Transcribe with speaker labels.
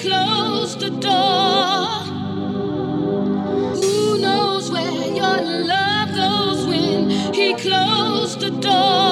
Speaker 1: close the door. Who knows where your love goes when he closed the door?